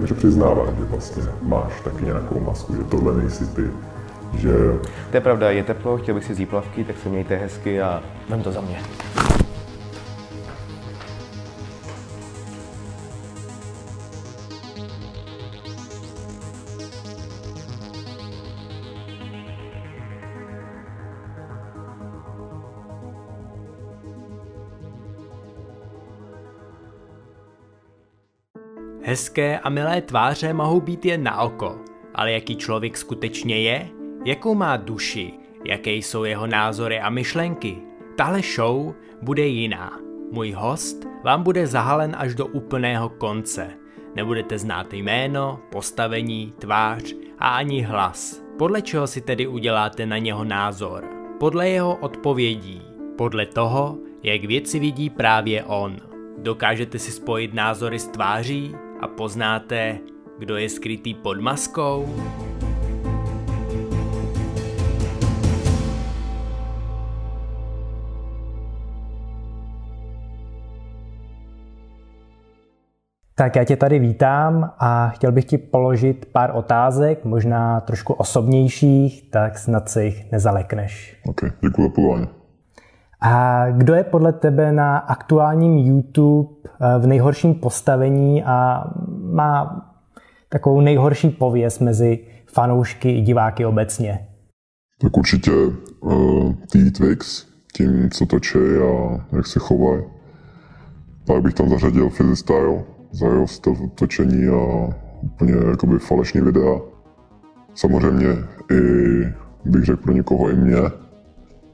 takže přiznáváš, že vlastně máš taky nějakou masku, že tohle nejsi ty, že... To je pravda, je teplo, chtěl bych si vzít plavky, tak se mějte hezky a vem to za mě. Hezké a milé tváře mohou být jen na oko, ale jaký člověk skutečně je, jakou má duši, jaké jsou jeho názory a myšlenky. Tahle show bude jiná. Můj host vám bude zahalen až do úplného konce. Nebudete znát jméno, postavení, tvář a ani hlas. Podle čeho si tedy uděláte na něho názor? Podle jeho odpovědí. Podle toho, jak věci vidí právě on. Dokážete si spojit názory s tváří? A poznáte, kdo je skrytý pod maskou? Tak já tě tady vítám a chtěl bych ti položit pár otázek, možná trošku osobnějších, tak snad se jich nezalekneš. Ok, děkuji za pozvání. A kdo je podle tebe na aktuálním YouTube eh, v nejhorším postavení a má takovou nejhorší pověst mezi fanoušky i diváky obecně? Tak určitě uh, Twix, tím, co točí a jak se chovají. Pak bych tam zařadil Style za jeho styl točení a úplně jakoby falešný videa. Samozřejmě i bych řekl pro někoho i mě,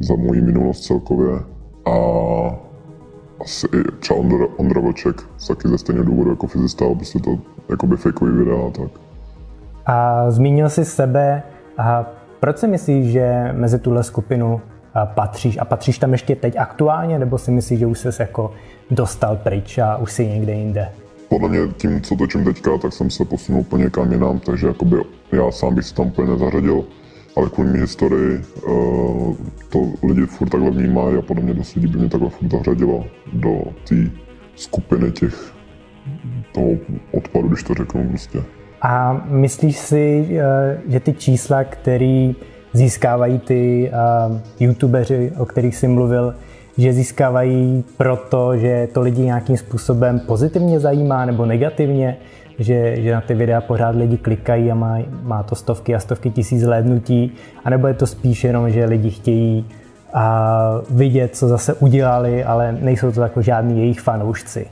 za moji minulost celkově a asi i třeba Ondra, Ondra Vlček taky ze stejného důvodu jako fyzista, prostě to jakoby fakeový videa a tak. A zmínil jsi sebe, a proč si myslíš, že mezi tuhle skupinu patříš? A patříš tam ještě teď aktuálně, nebo si myslíš, že už jsi jako dostal pryč a už jsi někde jinde? Podle mě tím, co točím teďka, tak jsem se posunul úplně kam jinam, takže jakoby já sám bych se tam úplně nezařadil ale kvůli mé historii uh, to lidi furt takhle vnímají a podle mě dost lidí by mě takhle furt zařadilo do té skupiny těch toho odpadu, když to řeknu prostě. A myslíš si, eh, že ty čísla, které získávají ty uh, youtubeři, o kterých jsi mluvil, že získávají proto, že to lidi nějakým způsobem pozitivně zajímá nebo negativně, že, že na ty videa pořád lidi klikají a má, má to stovky a stovky tisíc zhlédnutí, anebo je to spíš jenom, že lidi chtějí a vidět, co zase udělali, ale nejsou to jako žádní jejich fanoušci.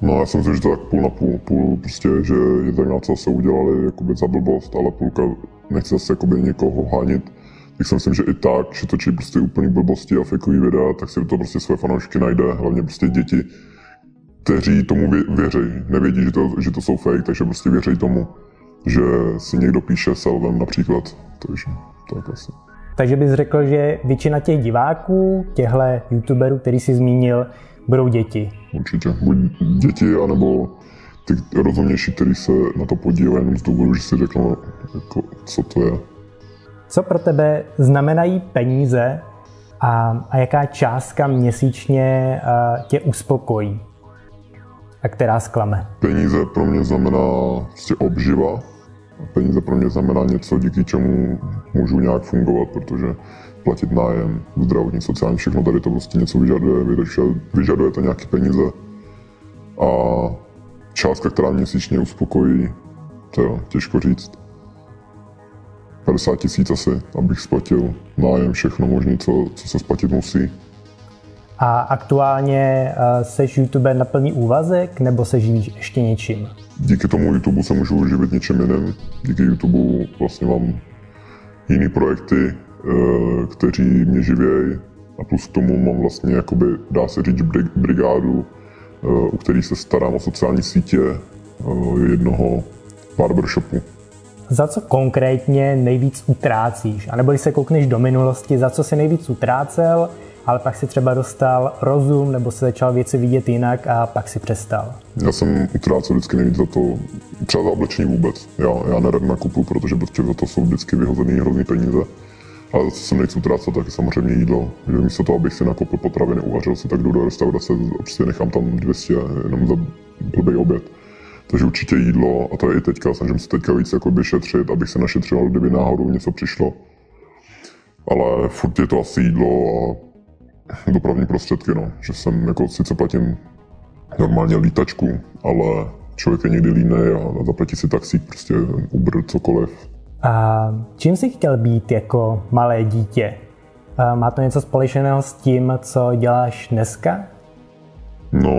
No já jsem si, že to tak půl na půl, půl prostě, že je tak na co se udělali jakoby za blbost, ale půlka nechce zase jakoby někoho hánit. Tak si myslím, že i tak, že točí prostě úplně blbosti a fakeový videa, tak si to prostě své fanoušky najde, hlavně prostě děti, kteří tomu věří. Nevědí, že to, že to jsou fake, takže prostě věří tomu, že si někdo píše selvem například. Takže tak asi. Takže bys řekl, že většina těch diváků, těchto youtuberů, který jsi zmínil, budou děti? Určitě. Buď děti, anebo ty rozumnější, kteří se na to podívají jenom z důvodu, že si řeknou, jako, co to je. Co pro tebe znamenají peníze a, a jaká částka měsíčně tě uspokojí? A která zklame? Peníze pro mě znamená prostě obživa. Peníze pro mě znamená něco, díky čemu můžu nějak fungovat, protože platit nájem, zdravotní, sociální, všechno tady to prostě něco vyžaduje, vyžaduje to nějaké peníze. A částka, která měsíčně uspokojí, to je těžko říct. 50 tisíc asi, abych splatil nájem, všechno možné, co, co se splatit musí. A aktuálně eh, seš youtuber na plný úvazek nebo se živíš ještě něčím? Díky tomu YouTube se můžu živit něčím jiným. Díky YouTube vlastně mám jiný projekty, eh, kteří mě živějí. A plus k tomu mám vlastně, jakoby, dá se říct, brigádu, eh, u který se starám o sociální sítě jednoho barbershopu. Za co konkrétně nejvíc utrácíš? A nebo když se koukneš do minulosti, za co si nejvíc utrácel ale pak si třeba dostal rozum nebo se začal věci vidět jinak a pak si přestal? Já jsem utrácel vždycky nejvíc za to, třeba za oblečení vůbec. Já, já nerad nakupu, protože prostě za to jsou vždycky vyhozený hrozný peníze. Ale za co jsem nejvíc utrácel, tak je samozřejmě jídlo. Že místo toho, abych si nakoupil potraviny, uvařil si, tak jdu do restaurace a prostě nechám tam 200 jenom za blbý oběd. Takže určitě jídlo, a to je i teďka, snažím se teďka víc jakoby šetřit, abych se našetřil, kdyby náhodou něco přišlo. Ale furt je to asi jídlo a dopravní prostředky, no. Že jsem jako sice platím normálně lítačku, ale člověk je někdy líný a zaplatí si taxík, prostě Uber, cokoliv. A čím jsi chtěl být jako malé dítě? Má to něco společného s tím, co děláš dneska? No,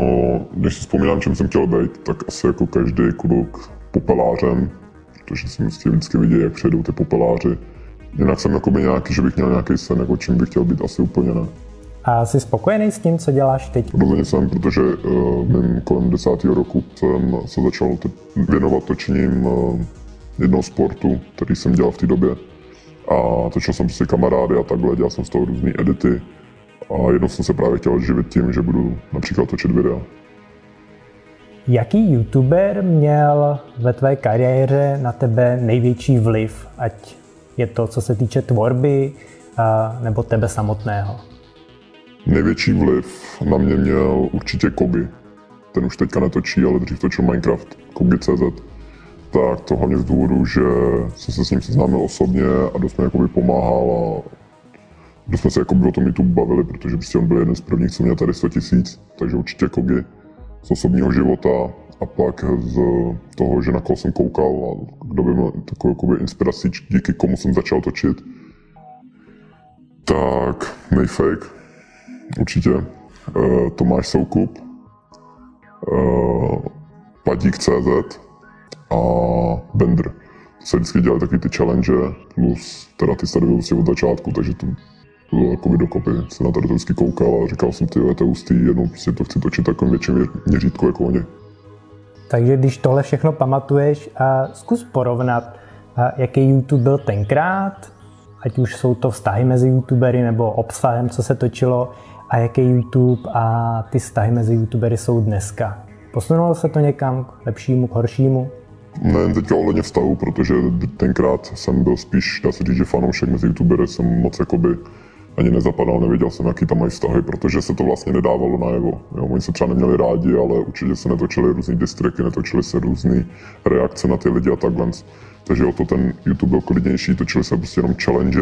když si vzpomínám, čím jsem chtěl být, tak asi jako každý kluk popelářem, protože jsem prostě vždycky viděl, jak přejdou ty popeláři. Jinak jsem jako by nějaký, že bych měl nějaký sen, jako čím bych chtěl být, asi úplně ne. A jsi spokojený s tím, co děláš teď? Rozhodně jsem, protože uh, mým kolem desátého roku jsem se začal věnovat točením uh, jednoho sportu, který jsem dělal v té době. A točil jsem si kamarády a takhle, dělal jsem z toho různé edity. A jednou jsem se právě chtěl živit tím, že budu například točit videa. Jaký youtuber měl ve tvé kariéře na tebe největší vliv, ať je to, co se týče tvorby, nebo tebe samotného? Největší vliv na mě měl určitě Kogi. Ten už teďka netočí, ale dřív točil Minecraft, Kogi.cz. Tak to hlavně z důvodu, že jsem se s ním seznámil osobně a dost mi jakoby pomáhal a dost jsme se jako o tom YouTube bavili, protože prostě on byl jeden z prvních, co měl tady 100 tisíc, takže určitě Kogi z osobního života a pak z toho, že na koho jsem koukal a kdo by měl takovou jakoby inspiraci, díky komu jsem začal točit. Tak, Mayfake, určitě. Uh, Tomáš Soukup, uh, Padík.cz a Bender. To se vždycky dělali taky ty challenge, plus teda ty prostě od začátku, takže to bylo jako dokopy. Se na to vždycky koukal a říkal jsem, ty je to hustý, jednou prostě to chci točit takovým větším měřítku jako oni. Takže když tohle všechno pamatuješ, a zkus porovnat, a jaký YouTube byl tenkrát, ať už jsou to vztahy mezi youtubery nebo obsahem, co se točilo, a jaký YouTube a ty vztahy mezi youtubery jsou dneska. Posunulo se to někam k lepšímu, k horšímu? Nejen teďka ohledně vztahu, protože tenkrát jsem byl spíš, dá se říct, že fanoušek mezi youtubery jsem moc jakoby ani nezapadal, nevěděl jsem, jaký tam mají vztahy, protože se to vlastně nedávalo najevo. Jo, oni se třeba neměli rádi, ale určitě se netočili různý distriky, netočili se různé reakce na ty lidi a takhle. Takže o to ten YouTube byl klidnější, točili se prostě jenom challenge,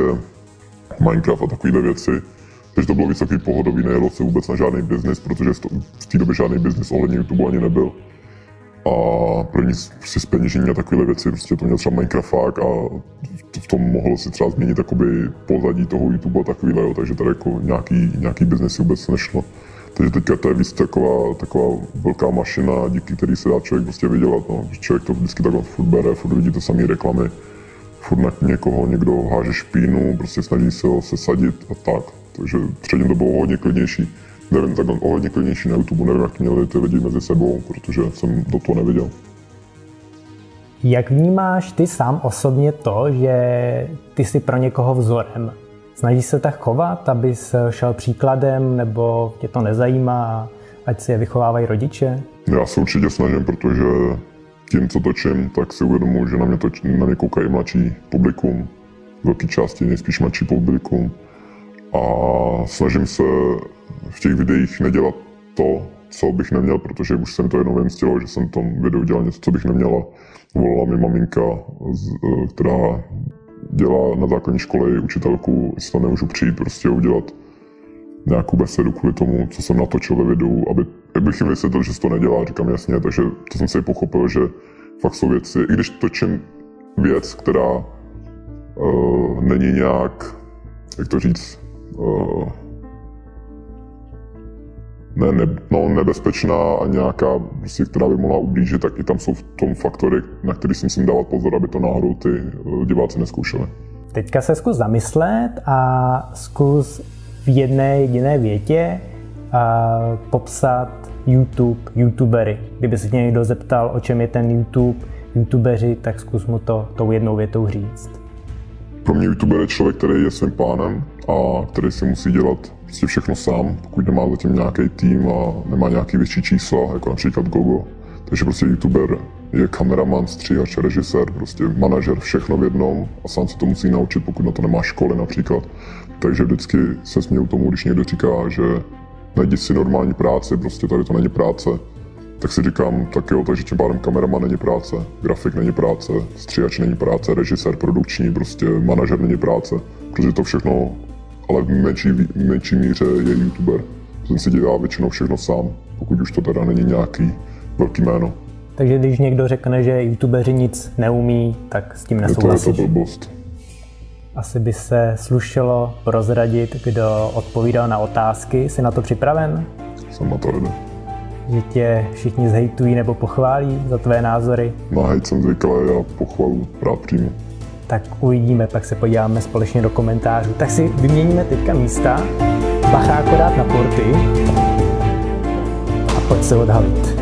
Minecraft a takovéhle věci. Takže to bylo takový pohodový, nejelo se vůbec na žádný biznis, protože v té době žádný biznis ohledně YouTube ani nebyl. A pro ní prostě zpeněžení a takovéhle věci, prostě to měl třeba Minecraft a v tom mohlo si třeba změnit jakoby pozadí toho YouTube a takovýhle, jo, takže tady jako nějaký, nějaký biznes vůbec nešlo. Takže teďka to je víc taková, taková velká mašina, díky který se dá člověk prostě vydělat. No. Člověk to vždycky takhle furt bere, furt vidí to samé reklamy, furt na někoho někdo háže špínu, prostě snaží se ho sesadit a tak. Takže předtím to bylo hodně klidnější. Nevím, tak o hodně klidnější na YouTube, nevím, jak měli ty lidi mezi sebou, protože jsem do toho neviděl. Jak vnímáš ty sám osobně to, že ty jsi pro někoho vzorem? Snažíš se tak chovat, abys šel příkladem, nebo tě to nezajímá, ať si je vychovávají rodiče? Já se určitě snažím, protože tím, co točím, tak si uvědomuji, že na mě, toč, na mě koukají mladší publikum, velké části nejspíš mladší publikum. A snažím se v těch videích nedělat to, co bych neměl, protože už jsem to jednou vymstilo, že jsem v tom videu dělal něco, co bych neměla. Volala mi maminka, e, která dělá na základní škole učitelku, jestli to nemůžu přijít prostě udělat nějakou besedu kvůli tomu, co jsem natočil ve videu, aby, abych jim vysvětlil, že se to nedělá, říkám jasně, takže to jsem si pochopil, že fakt jsou věci, i když točím věc, která uh, není nějak, jak to říct, uh, ne, ne, no, nebezpečná a nějaká, prostě, která by mohla ublížit, tak i tam jsou v tom faktory, na který si musím dávat pozor, aby to náhodou ty eh, diváci neskoušeli. Teďka se zkus zamyslet a zkus v jedné jediné větě a popsat YouTube, YouTubery. Kdyby se tě někdo zeptal, o čem je ten YouTube, YouTubeři, tak zkus mu to tou jednou větou říct. Pro mě YouTuber je člověk, který je svým pánem a který si musí dělat prostě všechno sám, pokud nemá zatím nějaký tým a nemá nějaký větší čísla, jako například Gogo. Takže prostě YouTuber je kameraman, stříhač, režisér, prostě manažer, všechno v jednom a sám se to musí naučit, pokud na to nemá školy například. Takže vždycky se směju tomu, když někdo říká, že najdi si normální práci, prostě tady to není práce. tak si říkám, tak jo, takže tím pádem kameraman není práce, grafik není práce, stříhač není práce, režisér produkční, prostě manažer není práce, protože to všechno, ale v menší, menší míře je youtuber. Ten si dělá většinou všechno sám, pokud už to teda není nějaký velký jméno. Takže když někdo řekne, že youtubeři nic neumí, tak s tím nesouhlasíš? Je to, je to blbost. Asi by se slušelo prozradit, kdo odpovídal na otázky. Jsi na to připraven? Jsem na to ready. Že tě všichni zhejtují nebo pochválí za tvé názory? Na hejt jsem zvyklý a pochvalu rád přijmu. Tak uvidíme, pak se podíváme společně do komentářů. Tak si vyměníme teďka místa. Bacha akorát na porty. A pojď se odhalit.